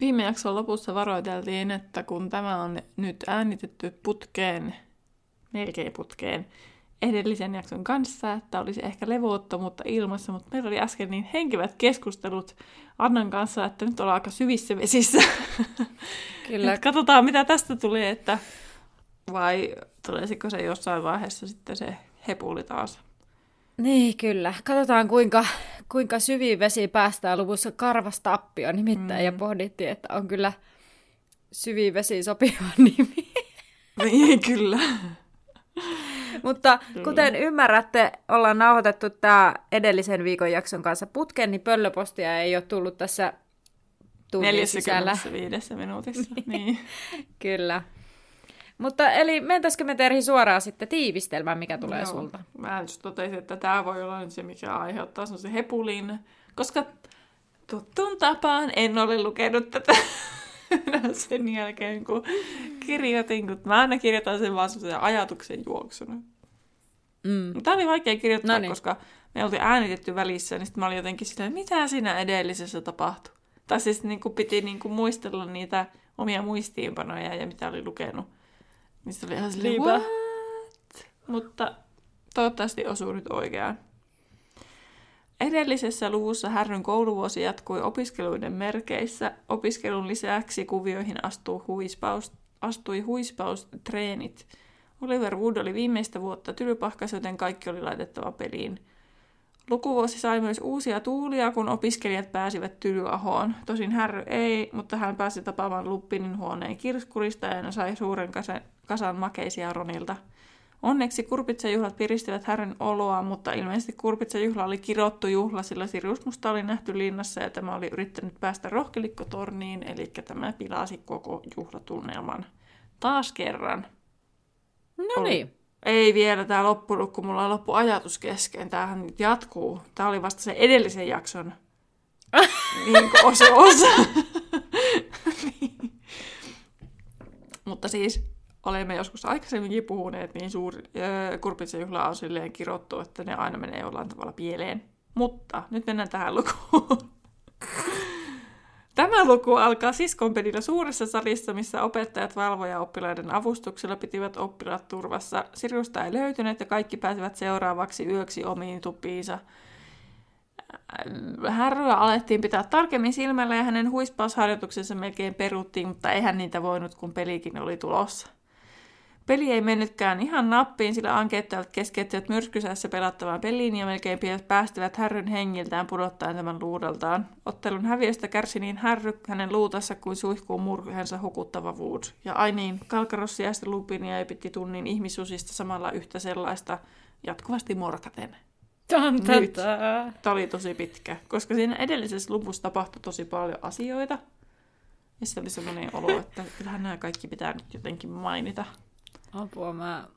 Viime jakson lopussa varoiteltiin, että kun tämä on nyt äänitetty putkeen, melkein putkeen, edellisen jakson kanssa, että olisi ehkä levottomuutta ilmassa, mutta meillä oli äsken niin henkivät keskustelut Annan kanssa, että nyt ollaan aika syvissä vesissä. Kyllä. Nyt katsotaan, mitä tästä tulee, että vai tulisiko se jossain vaiheessa sitten se hepuli taas. Niin, kyllä. Katsotaan, kuinka, kuinka syviin vesi päästään luvussa karvasta appio nimittäin, mm. ja pohdittiin, että on kyllä syviin vesi sopiva nimi. Niin, kyllä. Mutta Kyllä. kuten ymmärrätte, ollaan nauhoitettu tämä edellisen viikon jakson kanssa putken, niin pöllöpostia ei ole tullut tässä tunnin sisällä. viidessä minuutissa. niin. Kyllä. Mutta eli mentäisikö me Terhi suoraan sitten tiivistelmään, mikä tulee Joo. sulta? Mä just totesin, että tämä voi olla nyt se, mikä aiheuttaa se hepulin, koska tuttuun tapaan en ole lukenut tätä sen jälkeen, kun kirjoitin, kun mä aina kirjoitan sen vaan semmoisen ajatuksen juoksuna. Mm. Tämä oli vaikea kirjoittaa, Noniin. koska me oltiin äänitetty välissä, niin sitten mä olin jotenkin sitä, mitä siinä edellisessä tapahtui. Tai siis niin kuin piti niin kuin muistella niitä omia muistiinpanoja ja mitä oli lukenut. Se oli ihan silleen, What? Mutta toivottavasti osuu nyt oikeaan. Edellisessä luvussa Härryn kouluvuosi jatkui opiskeluiden merkeissä. Opiskelun lisäksi kuvioihin astuu huispaus, astui huispaustreenit. Oliver Wood oli viimeistä vuotta tylypahkas, joten kaikki oli laitettava peliin. Lukuvuosi sai myös uusia tuulia, kun opiskelijat pääsivät Tylyahoon. Tosin Härry ei, mutta hän pääsi tapaamaan Luppinin huoneen kirskurista ja sai suuren kasan, makeisia Ronilta – Onneksi kurpitsajuhlat piristivät Härin oloa, mutta ilmeisesti kurpitsajuhla oli kirottu juhla, sillä Sirius Musta oli nähty linnassa ja tämä oli yrittänyt päästä rohkelikkotorniin, eli tämä pilasi koko juhlatunnelman. Taas kerran. No niin. Ei vielä tämä loppunut, kun mulla on loppu ajatus kesken. Tämähän nyt jatkuu. Tämä oli vasta se edellisen jakson niin osa. osa. Mutta siis olemme joskus aikaisemminkin puhuneet, niin suuri äh, kurpitsajuhla on silleen kirottu, että ne aina menee jollain tavalla pieleen. Mutta nyt mennään tähän lukuun. Tämä luku alkaa siskonpedillä suuressa salissa, missä opettajat valvoja oppilaiden avustuksella pitivät oppilaat turvassa. Sirjusta ei löytynyt ja kaikki pääsivät seuraavaksi yöksi omiin tupiinsa. Härryä alettiin pitää tarkemmin silmällä ja hänen huispausharjoituksensa melkein peruttiin, mutta eihän niitä voinut, kun pelikin oli tulossa. Peli ei mennytkään ihan nappiin, sillä ankeettajat keskeyttivät myrskysässä pelattavaan peliin ja melkein päästivät härryn hengiltään pudottaen tämän luudaltaan. Ottelun häviöstä kärsi niin härry hänen luutassa kuin suihkuu murhensa hukuttava Wood. Ja ai niin, Kalkarossi ja Lupinia ei piti tunnin ihmisusista samalla yhtä sellaista jatkuvasti morkaten. Nyt. Tämä oli tosi pitkä, koska siinä edellisessä luvussa tapahtui tosi paljon asioita. Ja se oli semmoinen olo, että kyllähän nämä kaikki pitää nyt jotenkin mainita. Apua, mä,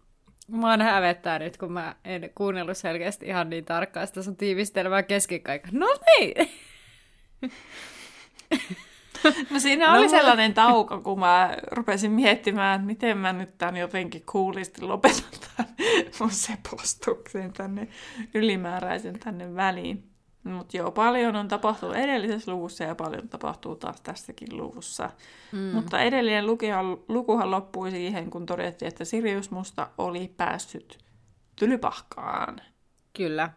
mä oon hävettää nyt, kun mä en kuunnellut selkeästi ihan niin tarkkaan sitä sun tiivistelmää kesken kaiken. No niin! No siinä oli no, sellainen tauko, kun mä rupesin miettimään, että miten mä nyt tämän jotenkin kuulisti lopetan tämän mun sepostuksen tänne ylimääräisen tänne väliin. Mutta joo, paljon on tapahtunut edellisessä luvussa ja paljon tapahtuu taas tässäkin luvussa. Mm. Mutta edellinen lukihan, lukuhan loppui siihen, kun todettiin, että Sirius Musta oli päässyt tylypahkaan. Kyllä.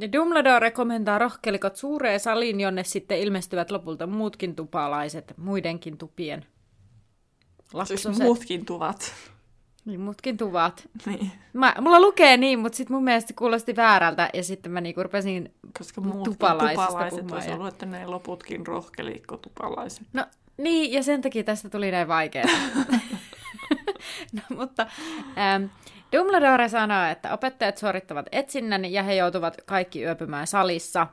Ja Dumbledore rekomendaa rohkelikot suureen saliin, jonne sitten ilmestyvät lopulta muutkin tupalaiset, muidenkin tupien lapsoset. Siis muutkin tuvat. Niin, mutkin tuvat. Niin. Mä, mulla lukee niin, mutta sitten mun mielestä kuulosti väärältä, ja sitten mä niinku rupesin Koska muutkin tupalaiset olisi ollut, että ne loputkin rohkelikko tupalaiset. No niin, ja sen takia tästä tuli näin vaikeaa. no, mutta ähm, Dumbledore sanoo, että opettajat suorittavat etsinnän ja he joutuvat kaikki yöpymään salissa.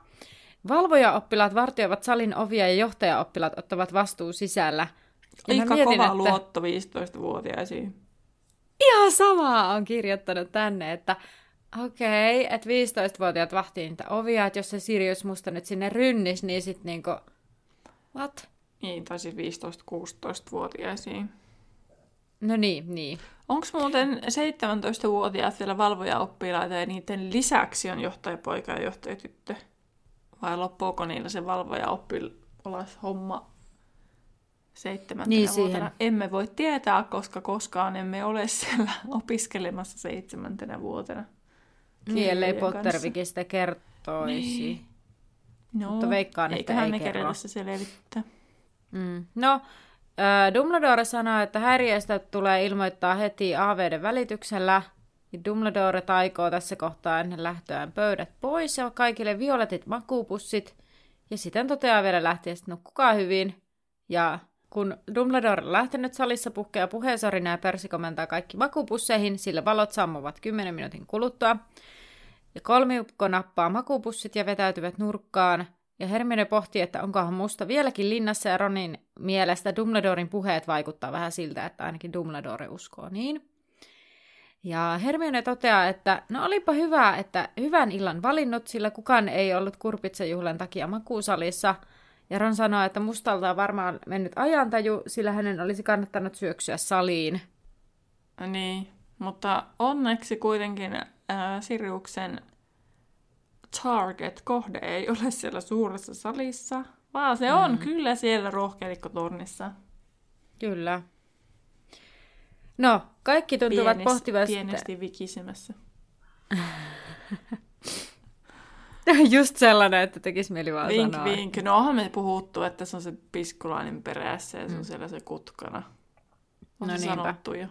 Valvoja-oppilaat vartioivat salin ovia ja johtaja-oppilaat ottavat vastuun sisällä – Aika mietin, kova että... luotto 15-vuotiaisiin. Ihan samaa on kirjoittanut tänne, että okei, okay, että 15-vuotiaat vahtii niitä ovia, että jos se Sirius musta nyt sinne rynnis, niin sit niinku, what? Niin, tai siis 15-16-vuotiaisiin. No niin, niin. Onko muuten 17-vuotiaat vielä valvoja-oppilaita ja niiden lisäksi on johtajapoika ja johtajatyttö? Vai loppuuko niillä se valvoja-oppilas homma seitsemäntenä niin vuotena? Siihen. Emme voi tietää, koska koskaan emme ole siellä opiskelemassa seitsemäntenä vuotena. Niin, ellei Pottervikistä kertoisi. Niin. No, Mutta veikkaan, että ei me kerro. se selvittää. Mm. No, Dumbledore sanoo, että häiriöstä tulee ilmoittaa heti AVD välityksellä. Dumbledore taikoo tässä kohtaa ennen lähtöään pöydät pois ja kaikille violetit makuupussit. Ja sitten toteaa vielä lähtien, että nukkukaa hyvin. Ja kun Dumbledore on lähtenyt salissa puhkeaa puheensorina ja Persi komentaa kaikki makuupusseihin, sillä valot sammuvat 10 minuutin kuluttua. Ja kolmikko nappaa makuupussit ja vetäytyvät nurkkaan, ja Hermione pohtii, että onkohan musta vieläkin linnassa, ja Ronin mielestä Dumbledoren puheet vaikuttaa vähän siltä, että ainakin Dumbledore uskoo niin. Ja Hermione toteaa, että no olipa hyvä, että hyvän illan valinnut, sillä kukaan ei ollut kurpitsejuhlan takia makuusalissa. Ja Ron sanoo, että mustalta on varmaan mennyt ajantaju, sillä hänen olisi kannattanut syöksyä saliin. Niin, mutta onneksi kuitenkin äh, Siriuksen target-kohde ei ole siellä suuressa salissa, vaan se on mm. kyllä siellä rohkelikkotornissa. Kyllä. No, kaikki tuntuvat Pienes, pohtivan Pienesti vikisemässä. Just sellainen, että tekisi mieli vaan vink, sanoa. Vink, No onhan me puhuttu, että se on se piskulainen perässä ja se on mm. siellä se kutkana. On no se sanottu jo.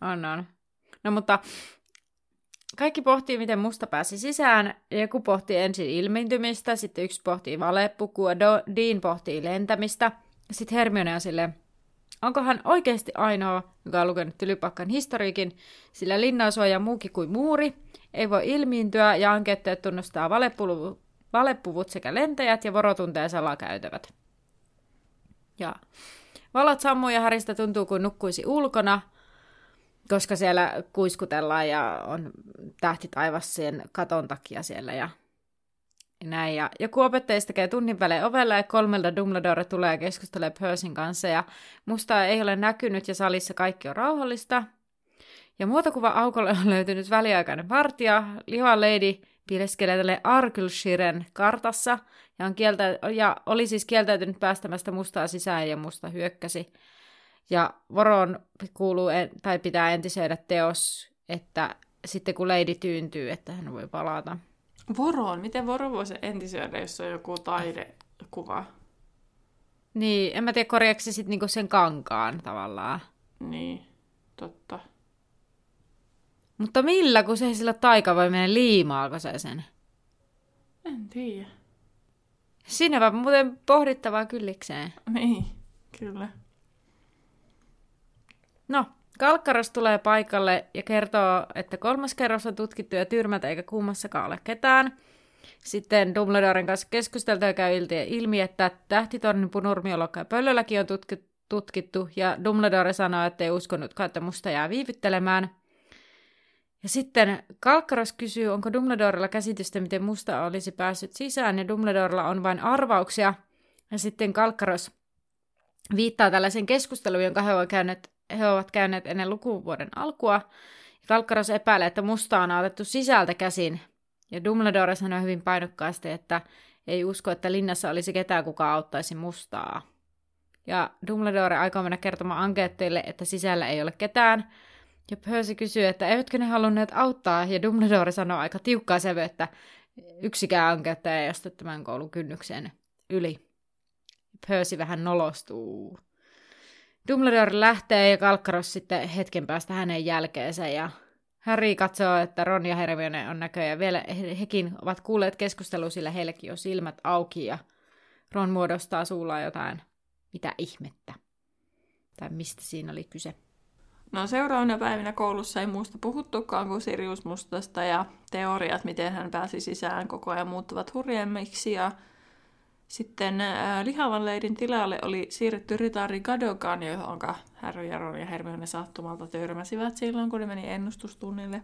On, on. No mutta kaikki pohtii, miten musta pääsi sisään. Joku pohtii ensin ilmentymistä, sitten yksi pohtii valepukua, Do- Dean pohtii lentämistä. Sitten Hermione on silleen, onko hän oikeasti ainoa, joka on lukenut tylypakkan historiikin, sillä linnaasuoja muukin kuin muuri, ei voi ilmiintyä ja anketteet tunnustaa valepuvut, valepuvut sekä lentäjät ja vorotunteen salakäytävät. Ja valot sammuu ja Harista tuntuu kuin nukkuisi ulkona – koska siellä kuiskutellaan ja on tähti taivas sen katon takia siellä ja näin. Ja joku opettajista tekee tunnin välein ovella ja kolmelta Dumbledore tulee ja keskustelee Percyn kanssa ja musta ei ole näkynyt ja salissa kaikki on rauhallista. Ja muotokuva aukolle on löytynyt väliaikainen vartija, Liha Lady piileskelee tälle Arkelshiren kartassa ja, on kieltä- ja oli siis kieltäytynyt päästämästä mustaa sisään ja musta hyökkäsi. Ja Voron kuuluu, tai pitää entiseidä teos, että sitten kun Lady tyyntyy, että hän voi palata. Voroon? Miten Voro voisi entisyödä, jos on joku taidekuva? Niin, en mä tiedä, korjaako se sitten niinku sen kankaan tavallaan. Niin, totta. Mutta millä, kun se ei sillä taika voi mennä liimaako se sen? En tiedä. Siinä on muuten pohdittavaa kyllikseen. Niin, kyllä. No, Kalkkaros tulee paikalle ja kertoo, että kolmas kerros on tutkittu ja tyrmätä eikä kummassakaan ole ketään. Sitten Dumbledoren kanssa keskusteltua käy ilmi, että tähtitornin punurmiolokka ja pöllölläkin on tutkittu, ja Dumbledore sanoo, että ei uskonutkaan, että musta jää viivyttelemään. Ja sitten Kalkkaros kysyy, onko Dumbledorella käsitystä, miten musta olisi päässyt sisään, ja Dumbledorella on vain arvauksia. Ja sitten Kalkkaros viittaa tällaisen keskusteluun, jonka he ovat käyneet he ovat käyneet ennen lukuvuoden alkua. Kalkkaros epäilee, että musta on otettu sisältä käsin. Ja Dumbledore sanoi hyvin painokkaasti, että ei usko, että linnassa olisi ketään, kuka auttaisi mustaa. Ja Dumbledore aikoo mennä kertomaan ankeetteille, että sisällä ei ole ketään. Ja Percy kysyy, että eivätkö ne halunneet auttaa, ja Dumbledore sanoo aika tiukkaa sävy, että yksikään ankeetta ei astu tämän koulun kynnyksen yli. Percy vähän nolostuu. Dumbledore lähtee ja Kalkkaros sitten hetken päästä hänen jälkeensä ja Harry katsoo, että Ron ja Hermione on näköjään vielä, hekin ovat kuulleet keskustelua, sillä heilläkin on silmät auki ja Ron muodostaa suulla jotain, mitä ihmettä. Tai mistä siinä oli kyse. No seuraavana päivinä koulussa ei muusta puhuttukaan kuin Sirius Mustasta ja teoriat, miten hän pääsi sisään koko ajan muuttuvat hurjemmiksi ja Sitten äh, lihavan leidin tilalle oli siirretty ritaari Gadogan, johon Harry ja Ron ja Hermione sattumalta törmäsivät silloin, kun ne meni ennustustunnille.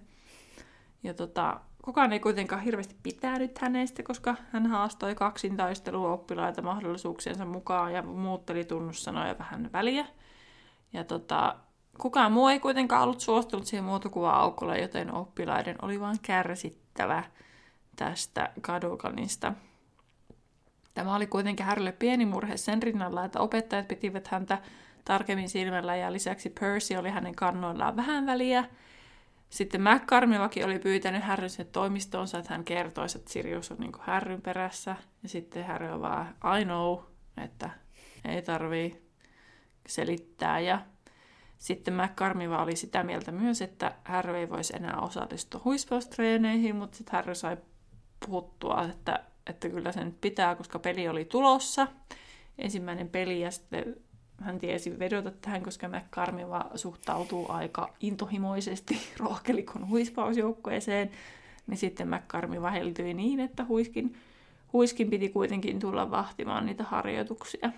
Ja tota, kukaan ei kuitenkaan hirveästi pitänyt hänestä, koska hän haastoi kaksin taistelua oppilaita mahdollisuuksiensa mukaan ja muutteli tunnussanoja vähän väliä. Ja tota, kukaan muu ei kuitenkaan ollut suostunut siihen muotokuva-aukolle, joten oppilaiden oli vain kärsittävä tästä Gadoganista. Tämä oli kuitenkin Harrylle pieni murhe sen rinnalla, että opettajat pitivät häntä tarkemmin silmällä ja lisäksi Percy oli hänen kannoillaan vähän väliä. Sitten McCarmillakin oli pyytänyt Harryn sen toimistoonsa, että hän kertoisi, että Sirius on niin Harryn perässä. Ja sitten Harry on vaan, I know, että ei tarvii selittää. Ja sitten McCarmiva oli sitä mieltä myös, että Harry ei voisi enää osallistua huispaustreeneihin, mutta sitten Harry sai puhuttua, että että kyllä se nyt pitää, koska peli oli tulossa. Ensimmäinen peli ja sitten hän tiesi vedota tähän, koska McCarmiva suhtautuu aika intohimoisesti rohkelikon huispausjoukkueeseen. Niin sitten McCarmiva heltyi niin, että huiskin, huiskin piti kuitenkin tulla vahtimaan niitä harjoituksia.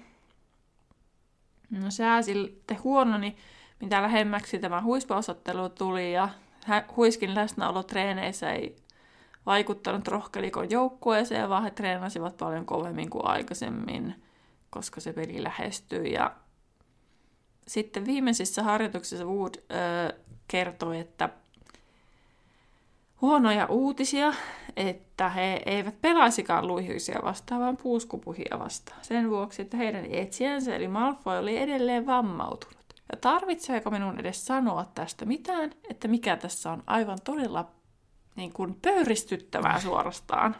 No sää sitten huono, niin mitä lähemmäksi tämä huispausottelu tuli ja huiskin läsnäolo treeneissä ei vaikuttanut rohkelikon joukkueeseen, vaan he treenasivat paljon kovemmin kuin aikaisemmin, koska se peli lähestyi. Ja sitten viimeisissä harjoituksissa Wood ö, kertoi, että huonoja uutisia, että he eivät pelaisikaan luihyisiä vastaan, vaan puuskupuhia vastaan. Sen vuoksi, että heidän etsijänsä, eli Malfoy, oli edelleen vammautunut. Ja tarvitseeko minun edes sanoa tästä mitään, että mikä tässä on aivan todella niin kuin pöyristyttävää suorastaan.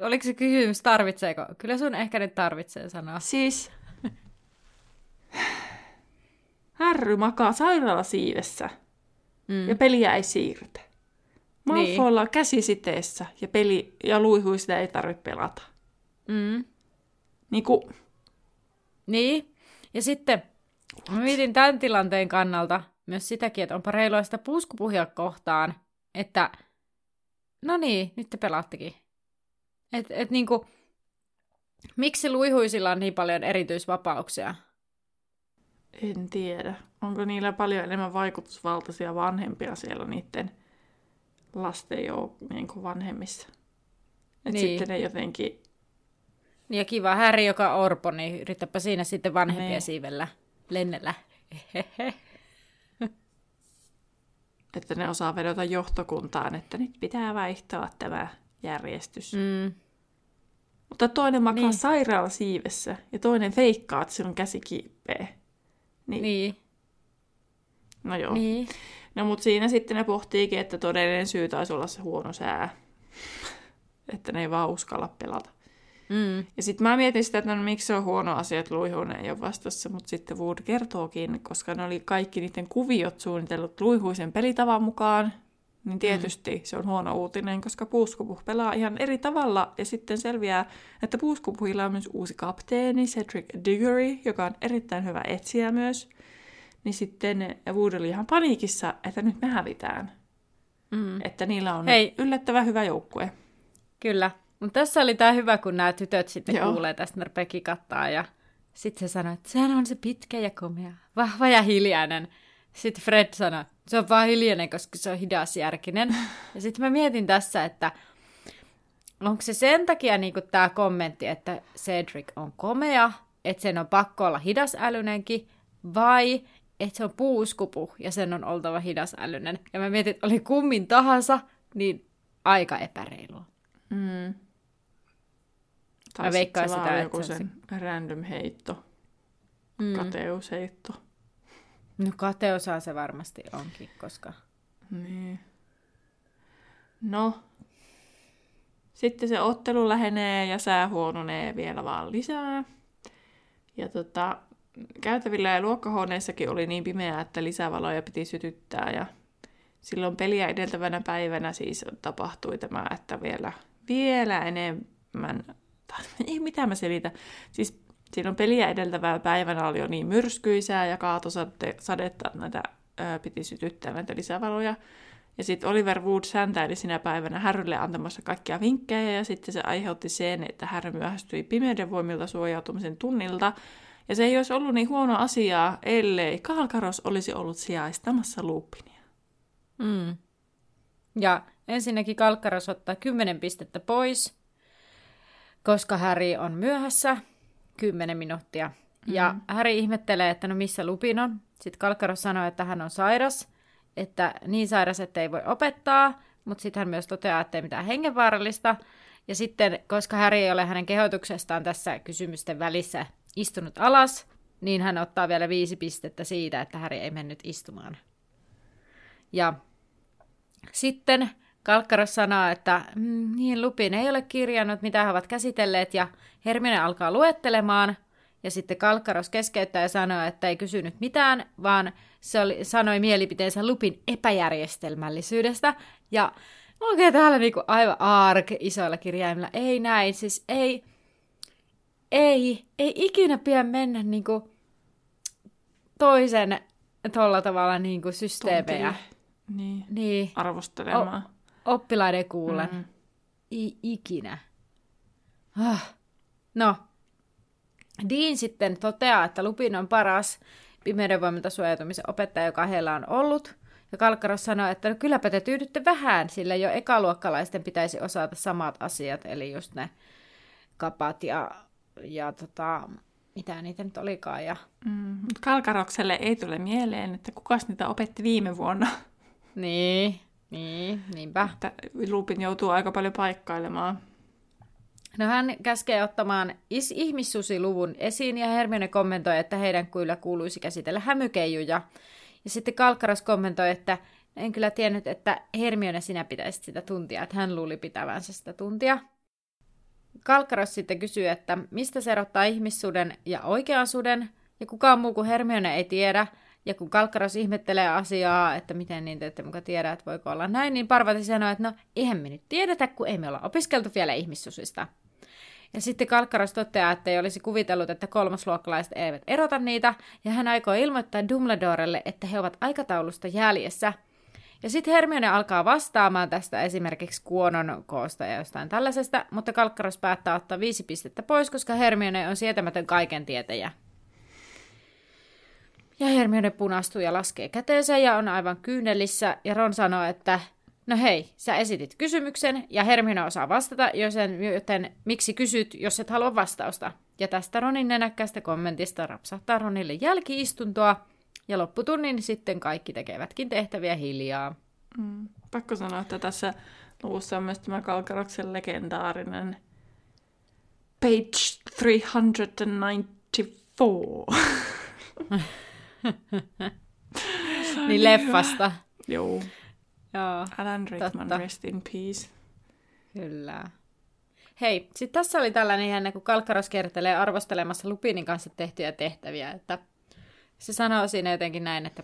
Oliko se kysymys, tarvitseeko? Kyllä sun ehkä nyt tarvitsee sanoa. Siis Härry makaa sairaalasiivessä mm. ja peliä ei siirrytä. Malfoilla niin. käsisiteessä ja, peli, ja luihuista ei tarvitse pelata. Mm. Niin kuin... Niin. Ja sitten mä mietin tämän tilanteen kannalta myös sitäkin, että onpa reilua sitä puskupuhia kohtaan, että no niin, nyt te pelaattekin. Et, et niinku, miksi luihuisilla on niin paljon erityisvapauksia? En tiedä. Onko niillä paljon enemmän vaikutusvaltaisia vanhempia siellä niiden lasten jo niin vanhemmissa? Et niin. sitten ne jotenkin... Ja kiva Häri, joka orpo, niin yrittäpä siinä sitten vanhempia niin. siivellä lennellä. että ne osaa vedota johtokuntaan, että nyt pitää vaihtaa tämä järjestys. Mm. Mutta toinen makaa niin. sairaala siivessä ja toinen feikkaa, että sillä on käsi kiipeä. Niin. niin. No joo. Niin. No mutta siinä sitten ne pohtiikin, että todellinen syy taisi olla se huono sää. että ne ei vaan uskalla pelata. Mm. Ja sitten mä mietin sitä, että no, miksi se on huono asia, että Luihunen ei ole vastassa, mutta sitten Wood kertookin, koska ne oli kaikki niiden kuviot suunnitellut Luihuisen pelitavan mukaan, niin tietysti mm. se on huono uutinen, koska Puuskupuh pelaa ihan eri tavalla, ja sitten selviää, että Puuskupuhilla on myös uusi kapteeni, Cedric Diggory, joka on erittäin hyvä etsiä myös. Niin sitten Wood oli ihan paniikissa, että nyt me hävitään. Mm. Että niillä on Hei. yllättävän hyvä joukkue. Kyllä, mutta tässä oli tämä hyvä, kun nämä tytöt sitten Joo. kuulee tästä, ne kattaa ja sitten se sanoi, että sehän on se pitkä ja komea, vahva ja hiljainen. Sitten Fred sanoi, se on vaan hiljainen, koska se on hidasjärkinen. Ja sitten mä mietin tässä, että onko se sen takia niin tämä kommentti, että Cedric on komea, että sen on pakko olla hidasälynenkin, vai että se on puuskupu ja sen on oltava hidasälynen. Ja mä mietin, että oli kummin tahansa, niin aika epäreilua. Mm. Tai mä veikkaan sitä, että joku sen se... random heitto, mm. kateusheitto. No kateusaa se varmasti onkin, koska... Niin. No, sitten se ottelu lähenee ja sää huononee vielä vaan lisää. Ja tota, käytävillä ja luokkahuoneissakin oli niin pimeää, että lisävaloja piti sytyttää. Ja silloin peliä edeltävänä päivänä siis tapahtui tämä, että vielä, vielä enemmän ei mitä mä selitän. Siis silloin peliä edeltävää päivänä oli jo niin myrskyisää ja kaatosadetta, näitä ää, piti sytyttää näitä lisävaloja. Ja sitten Oliver Wood säntäili sinä päivänä Härrylle antamassa kaikkia vinkkejä, ja sitten se aiheutti sen, että Härry myöhästyi pimeyden voimilta suojautumisen tunnilta, ja se ei olisi ollut niin huono asiaa, ellei Kalkaros olisi ollut sijaistamassa Lupinia. Mm. Ja ensinnäkin Kalkkaros ottaa 10 pistettä pois, koska Häri on myöhässä 10 minuuttia. Mm. Ja Häri ihmettelee, että no missä Lupin on. Sitten Kalkkaros sanoo, että hän on sairas, että niin sairas, että ei voi opettaa, mutta sitten hän myös toteaa, että ei mitään hengenvaarallista. Ja sitten, koska Häri ei ole hänen kehotuksestaan tässä kysymysten välissä istunut alas, niin hän ottaa vielä viisi pistettä siitä, että Häri ei mennyt istumaan. Ja sitten Kalkkaros sanoo, että mm, niin Lupin ei ole kirjannut, mitä he ovat käsitelleet, ja Hermione alkaa luettelemaan, ja sitten Kalkkaros keskeyttää ja sanoo, että ei kysynyt mitään, vaan se oli, sanoi mielipiteensä Lupin epäjärjestelmällisyydestä, ja oikein täällä niinku aivan ark isoilla kirjaimilla, ei näin, siis ei, ei, ei ikinä pidä mennä niinku toisen tuolla tavalla niinku systeemejä. Niin. Niin. Arvostelemaan. O- oppilaiden kuulen. Mm. I- ikinä. Ah. No. Dean sitten toteaa, että Lupin on paras pimeyden voimilta suojautumisen opettaja, joka heillä on ollut. Ja Kalkkaros sanoi, että no kylläpä te tyydytte vähän, sillä jo ekaluokkalaisten pitäisi osata samat asiat, eli just ne kapat ja, ja tota, mitä niitä nyt olikaan. Ja... Mm, Kalkarokselle ei tule mieleen, että kukas niitä opetti viime vuonna. Niin, niin, niinpä. Että Lupin joutuu aika paljon paikkailemaan. No hän käskee ottamaan is- ihmissusiluvun esiin ja Hermione kommentoi, että heidän kyllä kuuluisi käsitellä hämykeijuja. Ja sitten Kalkkaras kommentoi, että en kyllä tiennyt, että Hermione sinä pitäisit sitä tuntia, että hän luuli pitävänsä sitä tuntia. Kalkkaros sitten kysyy, että mistä se erottaa ihmissuden ja oikean suden, ja kukaan muu kuin Hermione ei tiedä, ja kun Kalkkaros ihmettelee asiaa, että miten niin te ette muka tiedä, että voiko olla näin, niin Parvati sanoo, että no eihän me nyt tiedetä, kun ei me olla opiskeltu vielä ihmissusista. Ja sitten Kalkkaros toteaa, että ei olisi kuvitellut, että kolmasluokkalaiset eivät erota niitä, ja hän aikoo ilmoittaa Dumbledorelle, että he ovat aikataulusta jäljessä. Ja sitten Hermione alkaa vastaamaan tästä esimerkiksi kuonon koosta ja jostain tällaisesta, mutta Kalkkaros päättää ottaa viisi pistettä pois, koska Hermione on sietämätön kaiken tietäjä. Ja Hermione punastuu ja laskee käteensä ja on aivan kyynelissä, ja Ron sanoo, että no hei, sä esitit kysymyksen, ja Hermione osaa vastata, joten, joten miksi kysyt, jos et halua vastausta? Ja tästä Ronin nenäkkäistä kommentista rapsahtaa Ronille jälkiistuntoa, ja lopputunnin sitten kaikki tekevätkin tehtäviä hiljaa. Mm. Pakko sanoa, että tässä luvussa on myös tämä Kalkaroksen legendaarinen page 394. niin leffasta. Joo. Joo, Alan Rickman, totta. rest in peace. Kyllä. Hei, sitten tässä oli tällainen jännä, kun Kalkkaros kertelee arvostelemassa Lupinin kanssa tehtyjä tehtäviä, että se sanoo siinä jotenkin näin, että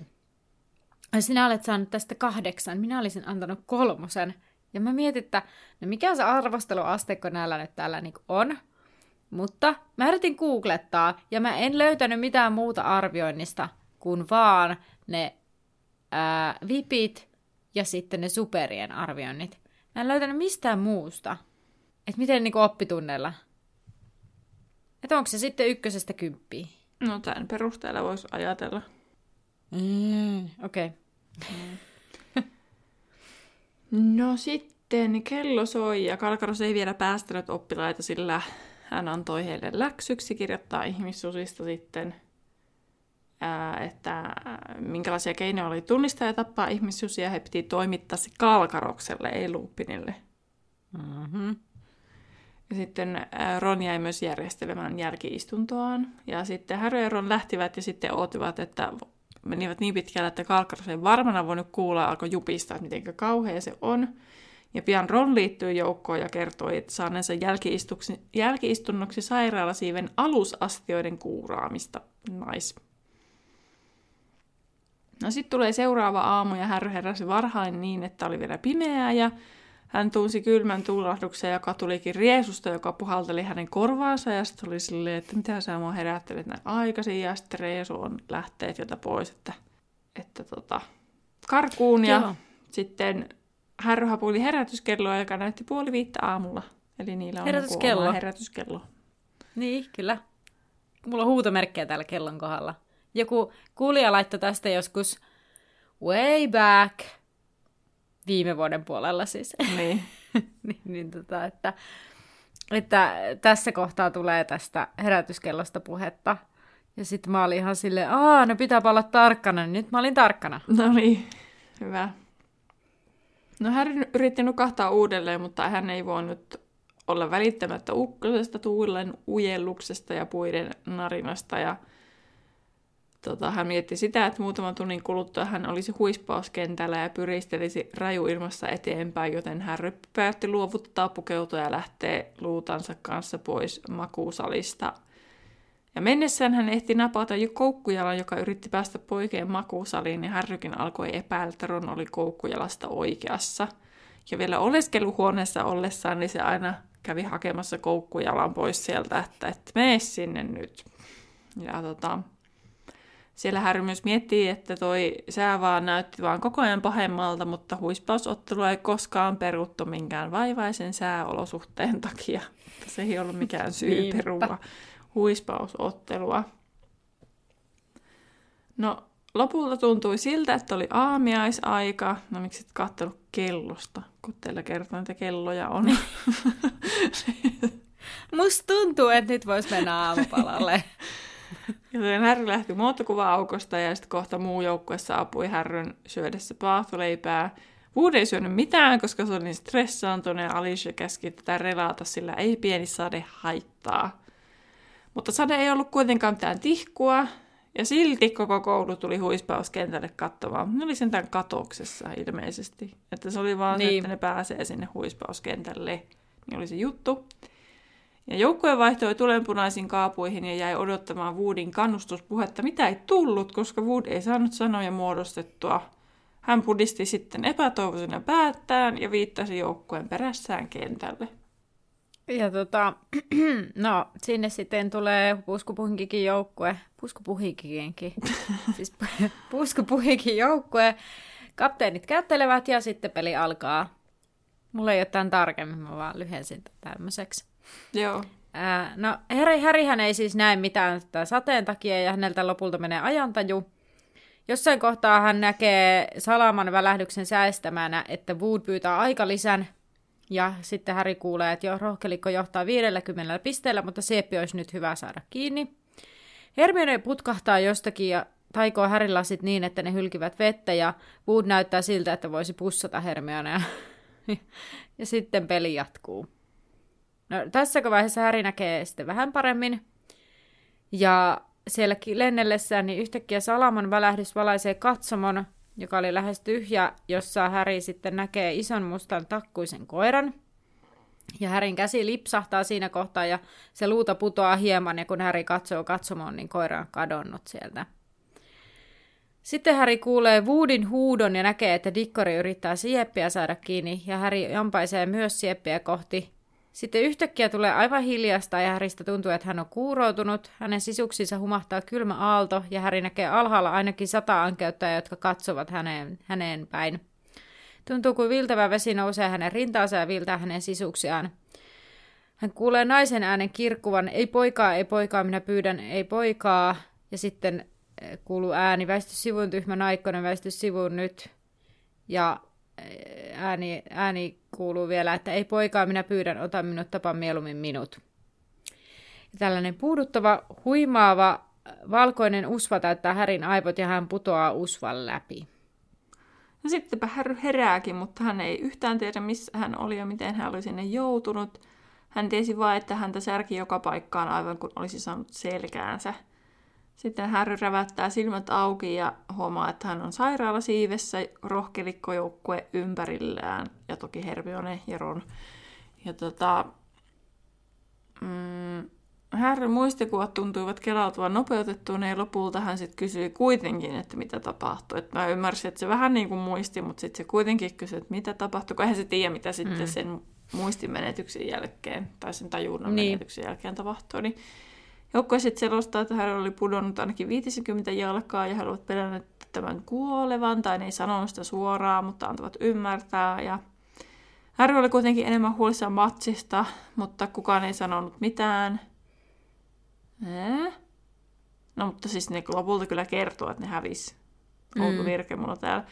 sinä olet saanut tästä kahdeksan, minä olisin antanut kolmosen. Ja mä mietin, että no mikä se arvosteluasteikko näillä nyt täällä niin on. Mutta mä yritin googlettaa ja mä en löytänyt mitään muuta arvioinnista kuin vaan ne ää, vipit ja sitten ne superien arvioinnit. Mä en löytänyt mistään muusta. Että miten niin oppitunneilla. Että onko se sitten ykkösestä kymppiä? No tämän perusteella voisi ajatella. Mm, Okei. Okay. No sitten kello soi ja Kalkaros ei vielä päästänyt oppilaita, sillä hän antoi heille läksyksi kirjoittaa ihmissusista sitten, että minkälaisia keinoja oli tunnistaa ja tappaa ihmissusia. He piti toimittaa se Kalkarokselle, ei Lupinille. Mm-hmm. Ja sitten Ron jäi myös järjestelemään jälkiistuntoaan. Ja sitten Harry ja Ron lähtivät ja sitten ootivat, että menivät niin pitkälle, että Kalkkaros ei varmana voinut kuulla, alkoi jupista, että miten kauhea se on. Ja pian Ron liittyy joukkoon ja kertoi, että saaneensa jälkiistunnoksi sairaalasiiven alusastioiden kuuraamista. Nice. No sitten tulee seuraava aamu ja Harry heräsi varhain niin, että oli vielä pimeää ja hän tunsi kylmän tuulahduksen, joka tulikin riesusta, joka puhalteli hänen korvaansa ja sitten oli silleen, että mitä sä mua herättelet näin aikaisin ja sitten Reesu on lähteet jota pois, että, että tota, karkuun ja Joo. sitten Harry hapuili herätyskelloa, joka näytti puoli viittä aamulla. Eli niillä on Herätyskello. herätyskello. Niin, kyllä. Mulla on huutomerkkejä täällä kellon kohdalla. Joku kuulija laittoi tästä joskus way back, viime vuoden puolella siis. Niin. niin, niin tota, että, että tässä kohtaa tulee tästä herätyskellosta puhetta. Ja sitten mä olin ihan silleen, aa, no pitää olla tarkkana. Niin nyt mä olin tarkkana. No niin, hyvä. No Harry yritti nukahtaa uudelleen, mutta hän ei voinut olla välittämättä ukkosesta, tuulen ujelluksesta ja puiden narinasta. Ja tota, hän mietti sitä, että muutaman tunnin kuluttua hän olisi huispauskentällä ja pyristelisi rajuilmassa eteenpäin, joten Harry päätti luovuttaa pukeutua ja lähteä luutansa kanssa pois makuusalista. Ja mennessään hän ehti napata jo koukkujalan, joka yritti päästä poikeen makuusaliin, ja Harrykin alkoi epäillä, että Ron oli koukkujalasta oikeassa. Ja vielä oleskeluhuoneessa ollessaan, niin se aina kävi hakemassa koukkujalan pois sieltä, että, että mene sinne nyt. Ja tota, siellä Harry myös miettii, että toi sää vaan näytti vaan koko ajan pahemmalta, mutta huispausottelu ei koskaan peruttu minkään vaivaisen sääolosuhteen takia. Se ei ollut mikään syy Niinpä. perua huispausottelua. No, lopulta tuntui siltä, että oli aamiaisaika. No miksi et katsellut kellosta, kun teillä kertoo, että kelloja on. Musta tuntuu, että nyt voisi mennä aamupalalle. Joten Harry lähti muotokuva-aukosta ja sitten kohta muu joukkue saapui Härryn syödessä paahtoleipää. Wood ei syönyt mitään, koska se oli niin stressaantunut ja Alicia käski tätä relata, sillä ei pieni sade haittaa. Mutta sade ei ollut kuitenkaan mitään tihkua, ja silti koko koulu tuli huispauskentälle katsomaan. Ne oli sentään katoksessa ilmeisesti. Että se oli vaan niin. se, Niin. että ne pääsee sinne huispauskentälle. Niin oli se juttu. Ja joukkue vaihtoi tulenpunaisin kaapuihin ja jäi odottamaan Woodin kannustuspuhetta, mitä ei tullut, koska Wood ei saanut sanoja muodostettua. Hän pudisti sitten epätoivoisena päättään ja viittasi joukkueen perässään kentälle. Ja tota, no, sinne sitten tulee puskupuhinkikin joukkue, puskupuhikinkin, siis pu- puskupuhikin joukkue, kapteenit kättelevät ja sitten peli alkaa. Mulla ei ole tämän tarkemmin, mä vaan lyhensin tämmöiseksi. Joo. No, Harry, Harryhän ei siis näe mitään sateen takia ja häneltä lopulta menee ajantaju. Jossain kohtaa hän näkee salaman välähdyksen säestämänä, että Wood pyytää aikalisän. Ja sitten Harry kuulee, että jo rohkelikko johtaa 50 pisteellä, mutta Sieppi olisi nyt hyvä saada kiinni. Hermione putkahtaa jostakin ja taikoo Harryn lasit niin, että ne hylkivät vettä ja Wood näyttää siltä, että voisi pussata Hermionea. ja sitten peli jatkuu. No, tässä vaiheessa Häri näkee sitten vähän paremmin. Ja siellä lennellessään niin yhtäkkiä Salaman välähdys valaisee katsomon, joka oli lähes tyhjä, jossa Häri sitten näkee ison mustan takkuisen koiran. Ja Härin käsi lipsahtaa siinä kohtaa ja se luuta putoaa hieman ja kun Häri katsoo katsomoon, niin koira on kadonnut sieltä. Sitten Häri kuulee Woodin huudon ja näkee, että Dikkori yrittää sieppiä saada kiinni ja Häri jampaisee myös sieppiä kohti. Sitten yhtäkkiä tulee aivan hiljasta ja Häristä tuntuu, että hän on kuuroutunut. Hänen sisuksinsa humahtaa kylmä aalto ja Häri näkee alhaalla ainakin sata ankeuttajaa, jotka katsovat häneen, häneen päin. Tuntuu kuin viltävä vesi nousee hänen rintaansa ja viiltää hänen sisuksiaan. Hän kuulee naisen äänen kirkkuvan, ei poikaa, ei poikaa, minä pyydän, ei poikaa. Ja sitten eh, kuuluu ääni, väisty sivun tyhmä naikkonen, väisty sivun nyt. Ja eh, ääni, ääni kuuluu vielä, että ei poikaa, minä pyydän, ota minut, tapa mieluummin minut. Ja tällainen puuduttava, huimaava, valkoinen usva täyttää Härin aivot ja hän putoaa usvan läpi. No sittenpä Harry herääkin, mutta hän ei yhtään tiedä, missä hän oli ja miten hän oli sinne joutunut. Hän tiesi vain, että häntä särki joka paikkaan aivan kuin olisi saanut selkäänsä. Sitten Harry rävättää silmät auki ja huomaa, että hän on sairaalasiivessä rohkelikkojoukkue ympärillään. Ja toki Hermione ja Ron. Ja tota, mm, Harryn muistikuvat tuntuivat kelautuvan nopeutettuun ja lopulta hän sitten kysyi kuitenkin, että mitä tapahtui. Et mä ymmärsin, että se vähän niin kuin muisti, mutta sitten se kuitenkin kysyi, että mitä tapahtui, kun eihän se tiedä, mitä sitten mm. sen muistimenetyksen jälkeen tai sen tajunnan Niin. menetyksen jälkeen tapahtui. Niin joukkue sitten selostaa, että hän oli pudonnut ainakin 50 jalkaa ja he olivat pelänneet tämän kuolevan, tai ne ei sanonut sitä suoraan, mutta antavat ymmärtää. Ja Harry oli kuitenkin enemmän huolissaan matsista, mutta kukaan ei sanonut mitään. Eh? No mutta siis ne lopulta kyllä kertoo, että ne hävisi. Onko mm. virke mulla täällä.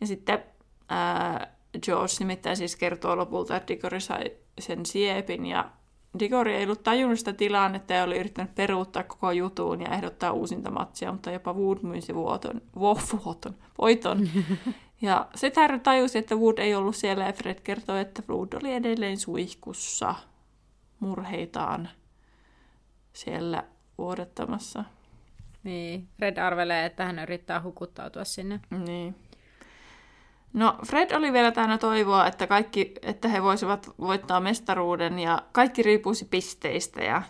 Ja sitten ää, George nimittäin siis kertoo lopulta, että Diggory sai sen siepin ja Digori ei ollut tajunnut sitä tilannetta ja oli yrittänyt peruuttaa koko jutun ja ehdottaa uusinta matsia, mutta jopa Wood myisi vuoton, vuoton, voiton. ja se Harry tajusi, että Wood ei ollut siellä ja Fred kertoi, että Wood oli edelleen suihkussa murheitaan siellä vuodettamassa. Niin, Fred arvelee, että hän yrittää hukuttautua sinne. Niin. No, Fred oli vielä täynnä toivoa, että, kaikki, että he voisivat voittaa mestaruuden ja kaikki riippuisi pisteistä. Ja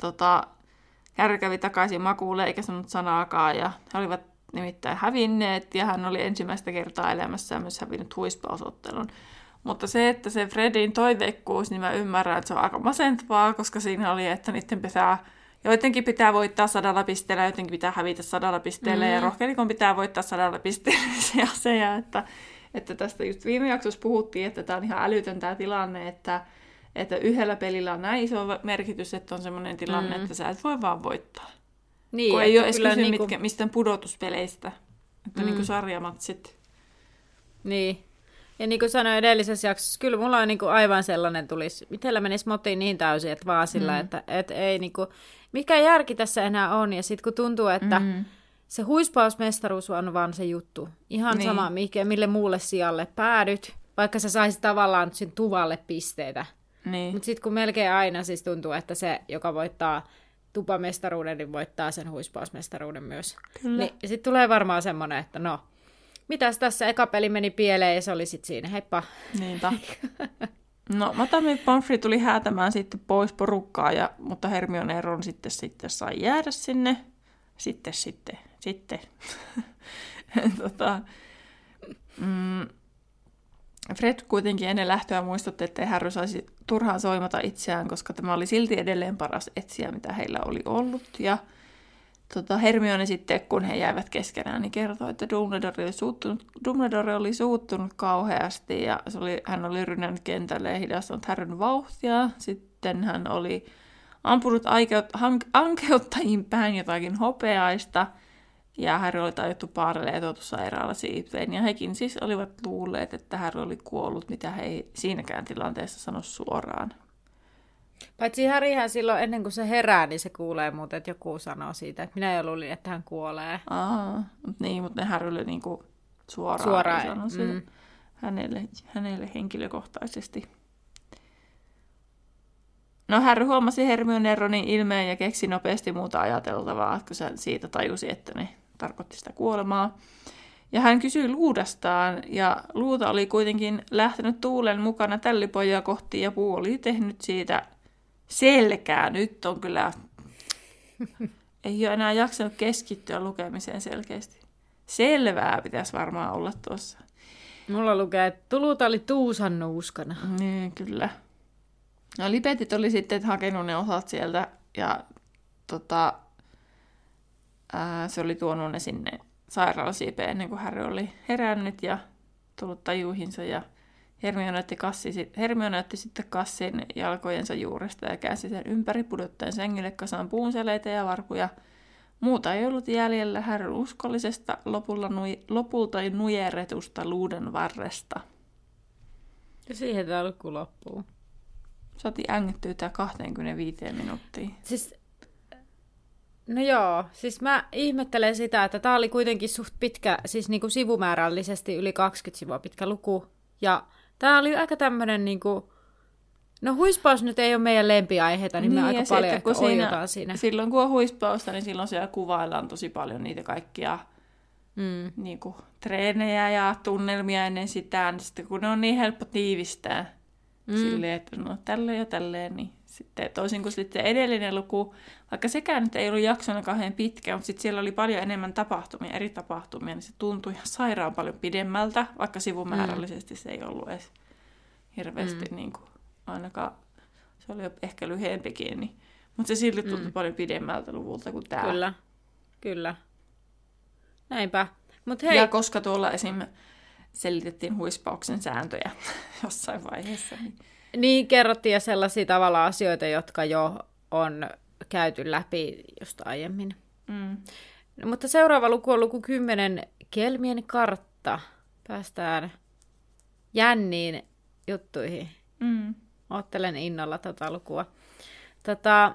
tota, Harry kävi takaisin makuulle eikä sanonut sanaakaan ja he olivat nimittäin hävinneet ja hän oli ensimmäistä kertaa elämässään myös hävinnyt huispausottelun. Mutta se, että se Fredin toiveikkuus, niin mä ymmärrän, että se on aika masentavaa, koska siinä oli, että niiden pitää jotenkin pitää voittaa sadalla pisteellä, jotenkin pitää hävitä sadalla pisteellä, mm. ja rohkelikon pitää voittaa sadalla pisteellä se asia, että, että tästä just viime jaksossa puhuttiin, että tämä on ihan älytön tämä tilanne, että, että yhdellä pelillä on näin iso merkitys, että on sellainen tilanne, mm. että sä et voi vaan voittaa. Niin, Kun ei ole edes niinku... mitkä, mistään pudotuspeleistä, että mm. niin sarjamatsit. Niin. Ja niin kuin sanoin edellisessä jaksossa, kyllä mulla on niin kuin aivan sellainen tulisi, itsellä menisi motiin niin täysin, että vaan sillä, mm. että, että ei niin kuin, mikä järki tässä enää on. Ja sitten kun tuntuu, että mm. se huispausmestaruus on vaan se juttu. Ihan niin. sama, mikä, mille muulle sijalle päädyt, vaikka sä saisit tavallaan sen tuvalle pisteitä. Niin. Mutta sitten kun melkein aina siis tuntuu, että se, joka voittaa tupamestaruuden, niin voittaa sen huispausmestaruuden myös. Kyllä. Niin sitten tulee varmaan semmoinen, että no, mitäs tässä eka peli meni pieleen ja se oli sitten siinä, heippa. Niinpä. No, Madame Pomfrey tuli häätämään sitten pois porukkaa, ja, mutta Hermione Ron sitten, sitten sai jäädä sinne. Sitten, sitten, sitten. tota, mm, Fred kuitenkin ennen lähtöä muistutti, että Harry saisi turhaan soimata itseään, koska tämä oli silti edelleen paras etsiä, mitä heillä oli ollut. Ja tota, Hermione sitten, kun he jäivät keskenään, niin kertoi, että Dumbledore oli suuttunut, Dumbledore oli suuttunut kauheasti ja se oli, hän oli rynnännyt kentälle ja hidastanut Härryn vauhtia. Sitten hän oli ampunut aikeut, hank, ankeuttajiin päin jotakin hopeaista ja Harry oli tajuttu paarelle ja tuotu sairaala siiteen. Ja hekin siis olivat luulleet, että Harry oli kuollut, mitä he ei siinäkään tilanteessa sano suoraan. Paitsi Härihän silloin ennen kuin se herää, niin se kuulee muuten, että joku sanoo siitä, että minä jo luulin, että hän kuolee. Aa, niin, mutta ne Harrylle niinku suoraan, suoraan sanoi mm. hänelle, hänelle henkilökohtaisesti. No Harry huomasi Hermione Ronin ilmeen ja keksi nopeasti muuta ajateltavaa, kun se siitä tajusi, että ne tarkoitti sitä kuolemaa. Ja hän kysyi luudastaan, ja luuta oli kuitenkin lähtenyt tuulen mukana tällipoja kohti, ja puu oli tehnyt siitä selkää. Nyt on kyllä... Ei ole enää jaksanut keskittyä lukemiseen selkeästi. Selvää pitäisi varmaan olla tuossa. Mulla lukee, että tuluta oli Tuusan nuuskana. Niin, kyllä. No lipetit oli sitten hakenut ne osat sieltä ja tota, ää, se oli tuonut ne sinne sairaalasiipeen ennen kuin Harry oli herännyt ja tullut tajuihinsa ja Hermione otti, kassi, Hermione otti sitten kassin jalkojensa juuresta ja käänsi sen ympäri pudottaen sängylle kasaan puunseleitä ja varpuja. Muuta ei ollut jäljellä Harryn uskollisesta lopulla nui, lopulta nujeretusta luuden varresta. Ja siihen tämä luku loppuu. Saatiin ängettyä tää 25 minuuttia. Siis, no joo, siis mä ihmettelen sitä, että tämä oli kuitenkin suht pitkä, siis niinku sivumäärällisesti yli 20 sivua pitkä luku. Ja Tämä oli aika tämmöinen niin kuin, No huispaus nyt ei ole meidän lempiaiheita, niin, niin me aika paljon ehkä siinä, siinä. Silloin kun on huispausta, niin silloin siellä kuvaillaan tosi paljon niitä kaikkia mm. niin kuin, treenejä ja tunnelmia ennen sitä. Niin sitten kun ne on niin helppo tiivistää mm. silleen, että no tälleen ja tälleen, niin sitten toisin kuin sitten edellinen luku, vaikka sekään nyt ei ollut jaksona kahden pitkä, mutta sitten siellä oli paljon enemmän tapahtumia, eri tapahtumia, niin se tuntui ihan sairaan paljon pidemmältä, vaikka sivumäärällisesti se ei ollut edes hirveästi mm. niin kuin, ainakaan, se oli ehkä lyhyempikin, niin, mutta se silti tuntui mm. paljon pidemmältä luvulta kuin tämä. Kyllä, kyllä. Näinpä. Mut hei, Ja koska tuolla esim. selitettiin huispauksen sääntöjä jossain vaiheessa. Niin... niin kerrottiin jo sellaisia tavalla asioita, jotka jo on käyty läpi just aiemmin. Mm. No, mutta seuraava luku on luku 10, Kelmien kartta. Päästään jänniin juttuihin. Mm. Ottelen innolla tota lukua. Tota,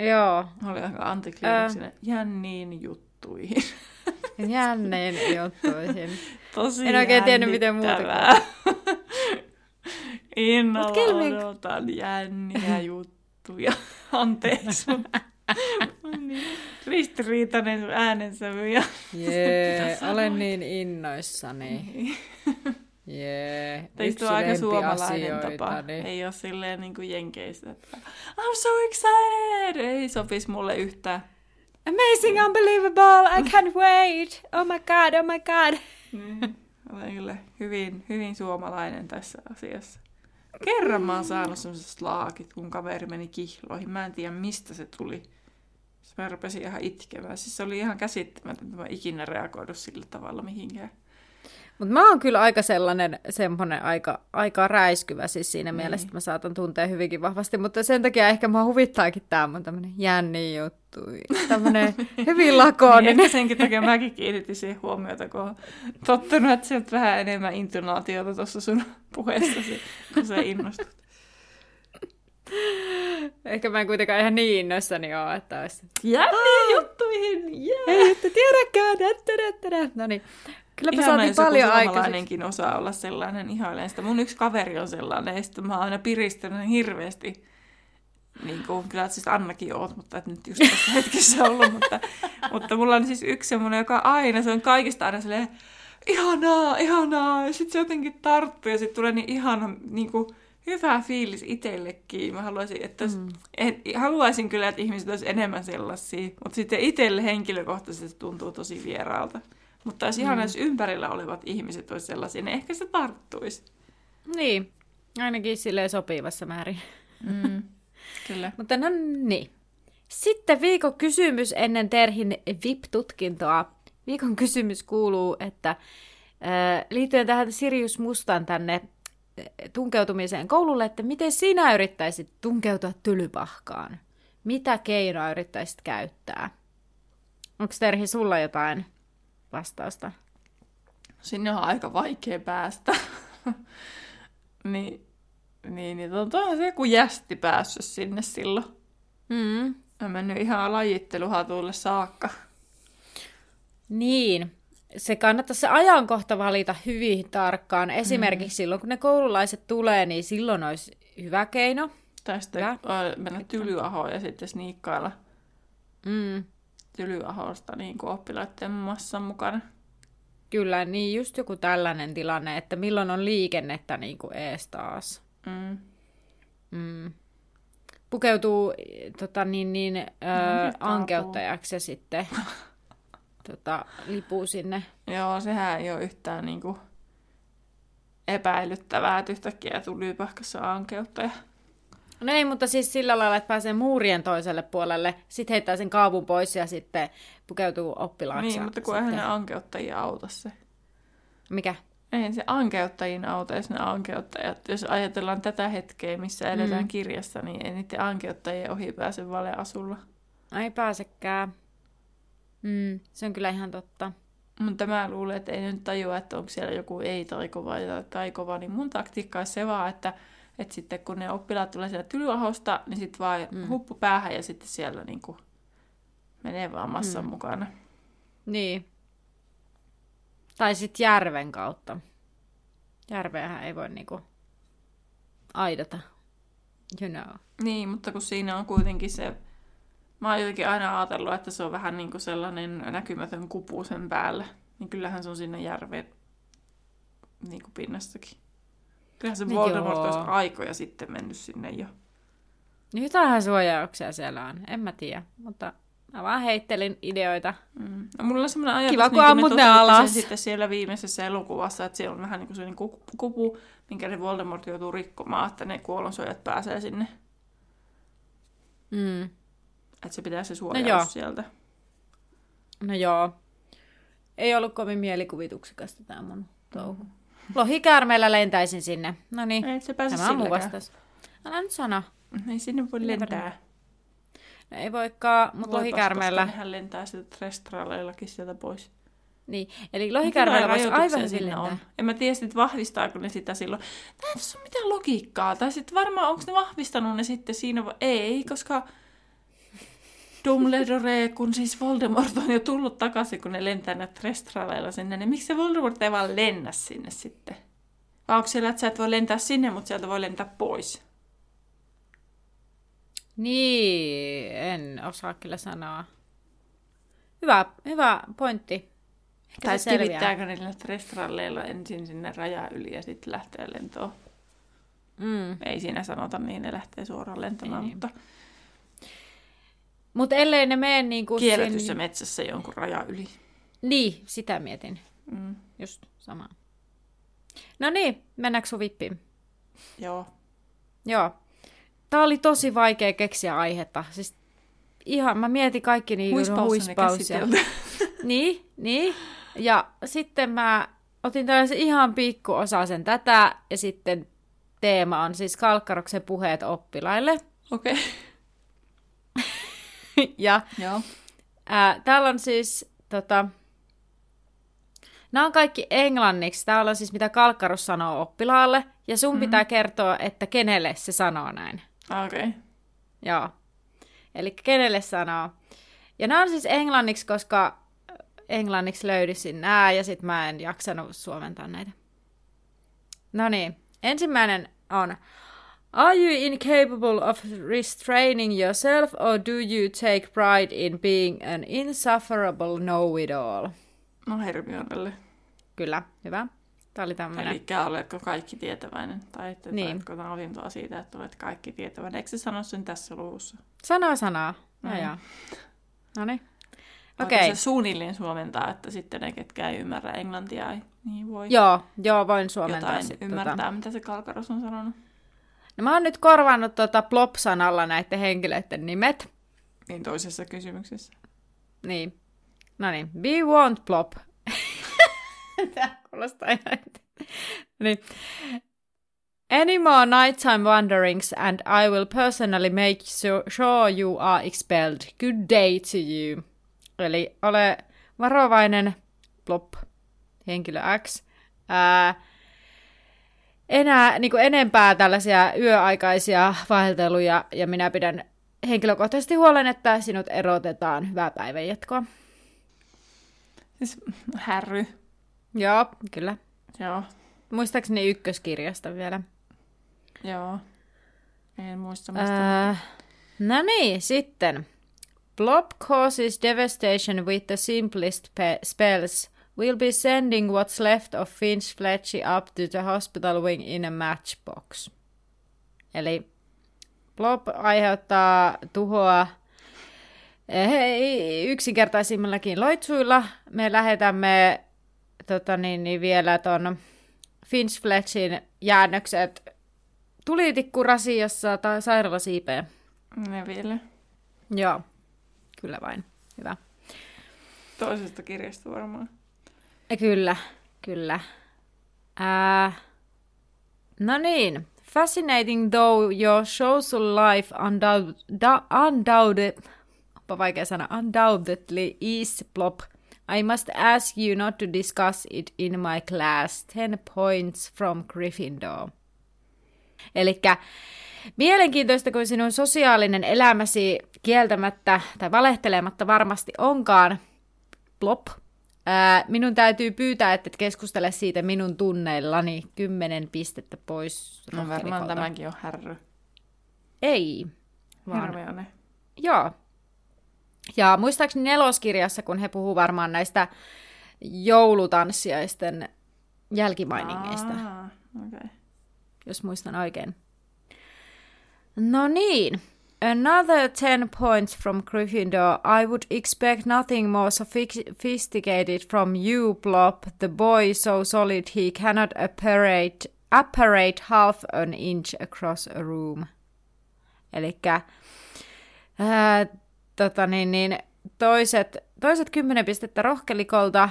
joo, Oli aika antikliimaksinen. Jänniin juttuihin. jänniin juttuihin. Tosi En oikein tiennyt, miten muuta kelmi- odotan jänniä juttuja. Anteeksi. niin ristiriitainen äänensävy. Ja... Jee, olen niin innoissani. Jee, Teistä on aika suomalainen tapa. niin- Ei ole silleen niin kuin jenkeissä, että I'm so excited! Ei sopisi mulle yhtään. Amazing, unbelievable, I can't wait. Oh my god, oh my god. Mm. Olen kyllä hyvin, hyvin suomalainen tässä asiassa. Kerran mä oon saanut sellaiset laakit, kun kaveri meni kihloihin. Mä en tiedä, mistä se tuli. Siis Mä rupesin ihan itkemään. Siis se oli ihan käsittämätöntä. Mä en ikinä reagoidu sillä tavalla mihinkään. Mutta mä oon kyllä aika sellainen, semmoinen aika, aika räiskyvä siis siinä Niin. mielessä, että mä saatan tuntea hyvinkin vahvasti, mutta sen takia ehkä mua huvittaakin tää mun tämmönen jänni juttu. Tämmönen hyvin Niin, lakoninen. ehkä senkin takia mäkin kiinnitin siihen huomiota, kun oon tottunut, että sieltä vähän enemmän intonaatiota tuossa sun puheessasi, kun se innostut. Ehkä mä en kuitenkaan ihan niin innoissani oo, että olisi... Jänniä juttuihin! Yeah. Ei, että tiedäkään, No niin. Kylläpä saatiin paljon aikaiseksi. osaa olla sellainen, ihailen sitä. Mun yksi kaveri on sellainen, ja sitten mä oon aina piristänyt hirveästi. Niin kuin, kyllä siis Annakin oot, mutta et nyt just tässä hetkessä ollut. mutta, mutta mulla on siis yksi semmoinen, joka aina, se on kaikista aina silleen, ihanaa, ihanaa, ja sitten se jotenkin tarttuu, ja sitten tulee niin ihana, niin kuin, hyvä fiilis itsellekin. Mä haluaisin, että mm. et, haluaisin kyllä, että ihmiset olisi enemmän sellaisia, mutta sitten itselle henkilökohtaisesti se tuntuu tosi vieraalta. Mutta jos ihan jos ympärillä olevat ihmiset olisi sellaisia, niin ehkä se tarttuisi. Niin, ainakin silleen sopivassa määrin. Mm. Kyllä. Mutta no niin. Sitten viikon kysymys ennen Terhin VIP-tutkintoa. Viikon kysymys kuuluu, että äh, liittyen tähän Sirius Mustan tänne äh, tunkeutumiseen koululle, että miten sinä yrittäisit tunkeutua tylypahkaan? Mitä keinoa yrittäisit käyttää? Onko Terhi sulla jotain vastausta? Sinne on aika vaikea päästä. niin, niin, niin onhan se joku jästi päässyt sinne silloin. Mm. Mä mennyt ihan lajitteluhatulle saakka. Niin, se kannattaa se ajankohta valita hyvin tarkkaan. Esimerkiksi mm. silloin, kun ne koululaiset tulee, niin silloin olisi hyvä keino. Tai sitten Hyvä. mennä Tylyahoon ja sitten sniikkailla Mm. Tylyahosta niin kuin oppilaiden massan mukana. Kyllä, niin just joku tällainen tilanne, että milloin on liikennettä niin kuin ees taas. Mm. Mm. Pukeutuu tota, niin, niin, ö, nyt apua. ankeuttajaksi ja sitten tota, lipuu sinne. Joo, sehän ei ole yhtään niin kuin epäilyttävää, että yhtäkkiä tuli pahkassa ankeuttaja. No ei, mutta siis sillä lailla, että pääsee muurien toiselle puolelle, sitten heittää sen kaavun pois ja sitten pukeutuu oppilaaksi. Niin, mutta kun eihän ne ankeuttajia auta se. Mikä? Eihän se ankeuttajien auta, jos ne ankeuttajat. Jos ajatellaan tätä hetkeä, missä eletään Mm. kirjassa, niin ei niiden ankeuttajien ohi pääse valeasulla. Ei pääsekään. Mm, se on kyllä ihan totta. Mutta mä luulen, että ei nyt tajua, että onko siellä joku ei-taikova tai taikova, niin mun taktiikka olisi se vaan, että, että sitten kun ne oppilaat tulee siellä tylyahosta, niin sitten vaan Mm. huppu päähän ja sitten siellä niin kuin menee vaan massan Mm. mukana. Niin. Tai sitten järven kautta. Järveähän ei voi niinku aidata. You know. Niin, mutta kun siinä on kuitenkin se... Mä oon jotenkin aina ajatellut, että se on vähän niin kuin sellainen näkymätön kupu sen päällä. Niin kyllähän se on sinne järven niin kuin pinnastakin. Kyllähän se No Voldemort joo. olisi aikoja sitten mennyt sinne jo. Niin Jotain suojauksia siellä on, en mä tiedä, mutta mä vaan heittelin ideoita. Mm. No, mulla on semmoinen ajatus, Kiva, kun niin kuin ammut ne alas. sitten siellä viimeisessä elokuvassa, että siellä on vähän niin kuin kupu, kupu, minkä ne Voldemort joutuu rikkomaan, että ne kuolonsuojat pääsee sinne. Mm. Että se pitää se suojaus joo. sieltä. No joo. ei ollut kovin mielikuvituksekasta tämä mun touhu. Lohikäärmeellä lentäisin sinne. No niin, Ei se pääse tämä on mun vastaus. Älä nyt sano. Ei sinne voi lentää. No, ei voikaan, mutta lohikäärmeellä... Nehän lentää sieltä restraaleillakin sieltä pois. Niin, eli lohikäärmeellä voisi aivan siinä lentää. En mä tiedä, sit vahvistaako ne sitä silloin. Tää ei tässä ole mitään logiikkaa. Tai sitten varmaan, onko ne vahvistanut ne sitten siinä vai ei, koska Dumbledore, kun siis Voldemort on jo tullut takaisin, kun ne lentää näitä restraaleilla sinne, niin miksi se Voldemort ei vaan lennä sinne sitten? Vai onko siellä, että sä et voi lentää sinne, mutta sieltä voi lentää pois? Niin, en osaa kyllä sanoa. Hyvä, hyvä pointti. Ehkä Tai se kivittääkö ne näitä restraaleilla ensin sinne raja yli ja sitten lähtee lentoon? Mm. Ei siinä sanota niin, ne lähtee suoraan lentämään, mutta Mutta ellei ne mene niin kuin... kielletyssä metsässä jonkun raja yli. Niin, sitä mietin. Mm. Just sama. No niin, mennäänkö sun vippiin? Joo. Joo. Tää oli tosi vaikea keksiä aihetta. Siis ihan, mä mietin kaikki niin huispausia. Niin, niin. Ja sitten mä otin tällaisen ihan pikkuosasen tätä, ja sitten teema on siis Kalkkaroksen puheet oppilaille. Okei. Ja Joo. ää, täällä on siis, tota, nämä on kaikki englanniksi. Täällä on siis, mitä Kalkkarus sanoo oppilaalle, ja sun mm-hmm. pitää kertoa, että kenelle se sanoo näin. Okei. Okay. Joo. Eli kenelle sanoo. Ja nämä on siis englanniksi, koska englanniksi löydysin nämä, ja sitten mä en jaksanut suomentaa näitä. No niin, ensimmäinen on Are you incapable of restraining yourself, or do you take pride in being an insufferable know-it-all? No Hermionelle. Kyllä, hyvä. Tämä oli tämmöinen. Eli oletko kaikki tietäväinen? Tai että Niin. niin. oletko siitä, että olet kaikki tietäväinen. Eikö se sano sen tässä luvussa? Sanaa sanaa. Mm. joo. No niin. Okei. Okei. se suunnilleen suomentaa, että sitten ne, ketkä ei ymmärrä englantia, ei, niin voi Joo, joo, voin suomentaa jotain sitten. ymmärtää, Tota. mitä se Kalkaros on sanonut. No mä oon nyt korvannut tota plop-sanalla näiden henkilöiden nimet. Niin toisessa kysymyksessä. Niin. No niin. Be won't plop. Tää kuulostaa ihan... niin. Any more nighttime wanderings and I will personally make su- sure you are expelled. Good day to you. Eli ole varovainen, plop, henkilö X. Ää, enää niin kuin enempää tällaisia yöaikaisia vaelteluja ja minä pidän henkilökohtaisesti huolen, että sinut erotetaan. Hyvää päivänjatkoa. Siis Härry. Joo, kyllä. Joo. Muistaakseni ykköskirjasta vielä. Joo. En muista mistä. Äh, no niin, sitten. Blob causes devastation with the simplest pe- spells. We'll be sending what's left of Finch Fletchy up to the hospital wing in a matchbox. Eli Blob aiheuttaa tuhoa eh, yksinkertaisimmillakin loitsuilla. Me lähetämme tota niin, niin vielä ton Finch Fletchin jäännökset tulitikkurasiassa tai sairaalasiipeen. Ne vielä. Joo, kyllä vain. Hyvä. Toisesta kirjasta varmaan. Ja kyllä, kyllä. Ää, no niin. Fascinating though your social life undoubt, undoubted, onpa vaikea sana, undoubtedly is plop. I must ask you not to discuss it in my class. 10 points from Gryffindor. Elikkä mielenkiintoista, kun sinun sosiaalinen elämäsi kieltämättä tai valehtelematta varmasti onkaan plop. Ää, minun täytyy pyytää, että et keskustele siitä minun tunneillani. Kymmenen pistettä pois. No varmaan tämäkin on Härry. Ei, vaan. Joo. Ja muistaakseni neloskirjassa, kun he puhuu varmaan näistä joulutanssiaisten jälkimainingeista, Aa, okay. jos muistan oikein. No niin. Another 10 points from Gryffindor. I would expect nothing more sophisticated from you, Plop, the boy so solid he cannot apparate, apparate half an inch across a room. Elikkä ää, tota niin, niin, toiset, toiset kymmenen pistettä rohkelikolta.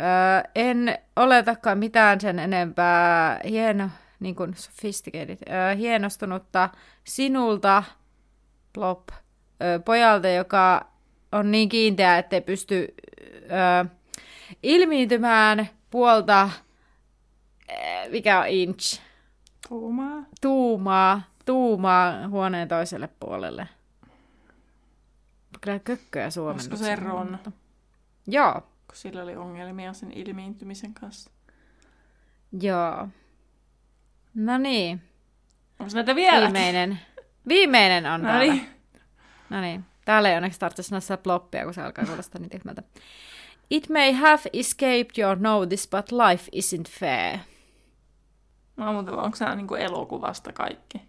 Öö, en oletakaan mitään sen enempää hieno, niin kuin sophisticated, öö, hienostunutta sinulta, plop, öö, pojalta, joka on niin kiinteä, ettei pysty öö, ilmiintymään puolta, mikä on inch? Tuumaa. Tuumaa, tuumaa huoneen toiselle puolelle. Kyllä kökköä suomennuksena. Olisiko se Ron? Joo, Kun sillä oli ongelmia sen ilmiintymisen kanssa. joo. No niin, Onko näitä vielä? viimeinen. Viimeinen on No täällä. niin. No niin, täällä ei onneksi tarvitse sanoa sitä ploppia, kun se alkaa kuulostaa niin tyhmältä. It may have escaped your notice, but life isn't fair. No, mutta onko tämä niinku elokuvasta kaikki?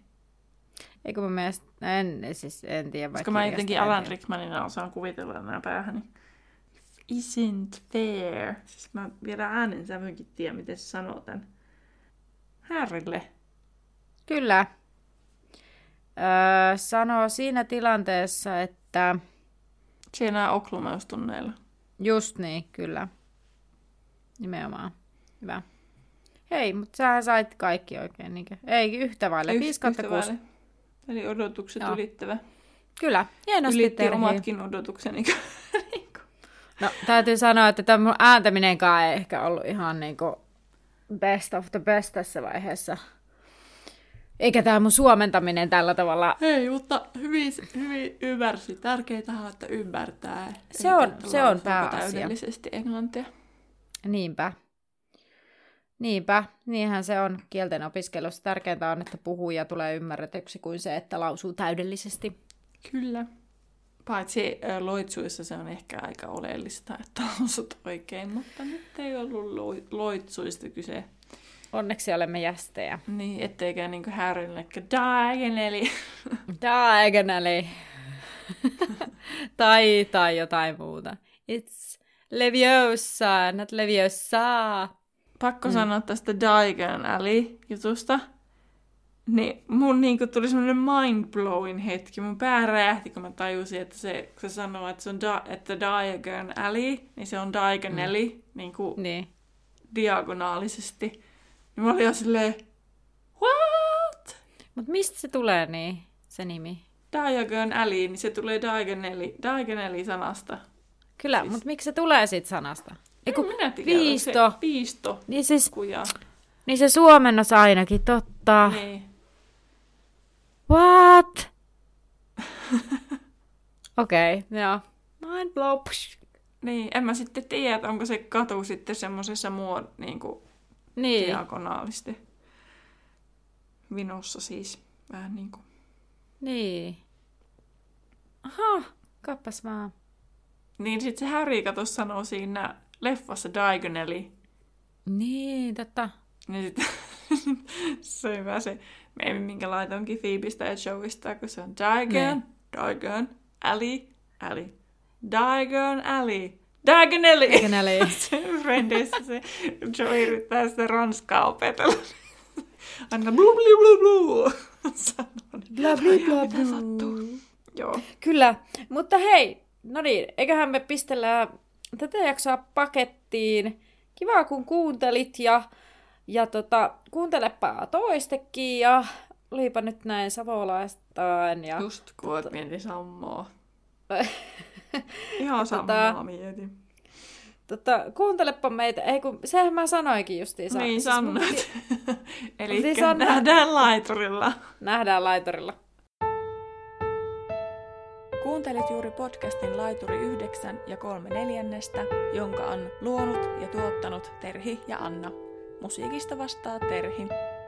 Eikö mun mielestä, en, siis en tiedä. Koska mä jotenkin en Alan. Rickmanina osaan kuvitella nämä päähäni. Isn't fair. Siis mä vielä äänen sävynkin tiedä, miten se sanoo tän. Härrille. Kyllä. Öö, sanoo siinä tilanteessa, että Siellä oklumeustunneilla. just niin, kyllä. Nimenomaan. Hyvä. Hei, mutta sä sait kaikki oikein, niinkö? Ei, yhtä vaille. 5 kautta 6. vaille. Eli odotukset Joo. ylittävä. Kyllä, hienosti Ylitti Terhi. omatkin odotukseni. No, täytyy sanoa, että tämä mun ääntäminenkaan ei ehkä ollut ihan niinku best of the best tässä vaiheessa. Eikä tämä mun suomentaminen tällä tavalla. Hei, mutta hyvin, hyvin ymmärsi. Tärkeintä on, että ymmärtää. Se on- se on lausuuko pääasia. täydellisesti englantia. Niinpä. Niinpä, niinhän se on kielten opiskelussa. Tärkeintä on, että puhuu ja tulee ymmärretyksi kuin se, että lausuu täydellisesti. Kyllä. Paitsi loitsuissa se on ehkä aika oleellista, että lausut oikein, mutta nyt ei ollut loi- loitsuista kyse. Onneksi olemme jästejä. Niin, etteikä niinku häärillekään diagonally. Diagonally. tai, tai jotain muuta. It's Leviosa, not Leviosa. Pakko mm. sanoa tästä diagonally jutusta. Niin mun niinku tuli semmoinen mind-blowing hetki. Mun pää räjähti, kun mä tajusin, että se, kun se sanoo, että se on da, että Diagon Alley, niin se on diagonally, mm. niinku Niin. diagonaalisesti. Niin mä olin jo silleen, what? Mutta mistä se tulee niin, se nimi? Diagon Alley, niin se tulee diagonally, diagonally sanasta. Kyllä, Siis- mutta miksi se tulee siitä sanasta? Eiku, minä tiedä, viisto. Se, viisto. niin, siis, Kuja. niin se suomennos ainakin, totta. Niin. What? Okei, okay, joo. Mind blow. Psh. Niin, en mä sitten tiedä, onko se katu sitten semmoisessa muod, niin kuin Niin. diagonaalisti. Vinossa siis. Vähän niin kuin. Niin. Aha, kappas vaan. Niin sit se Harry kato sanoo siinä leffassa diagonally. Niin, totta. Niin sit se on hyvä se meemi, minkä laitoinkin Phoebesta ja Joeysta, kun se on Diagon, Niin. Diagon, Alley, Alley. Diagon, Alley. Diagonally! Diagonally. se Friendissä se Joey yrittää sitä ranskaa opetella. Aina blu blu blu blu. Sanoo. Bla bla bla sattuu? Joo. Kyllä, mutta hei, no niin, eiköhän me pistellään tätä jaksoa pakettiin. Kiva, kun kuuntelit ja, ja tota, kuuntelepa toistekin ja olipa nyt näin savolaistaan. Ja... Just kun oot mietin Sammoa. Ihan Tota- Sammoa mietin. tota, kuuntelepa meitä, ei kun, sehän mä sanoinkin justiinsa. Niin Siis sanoit. piti- Eli nähdään laiturilla. Nähdään laiturilla. Kuuntelit juuri podcastin Laituri 9 ja 3 neljännestä, jonka on luonut ja tuottanut Terhi ja Anna. Musiikista vastaa Terhi.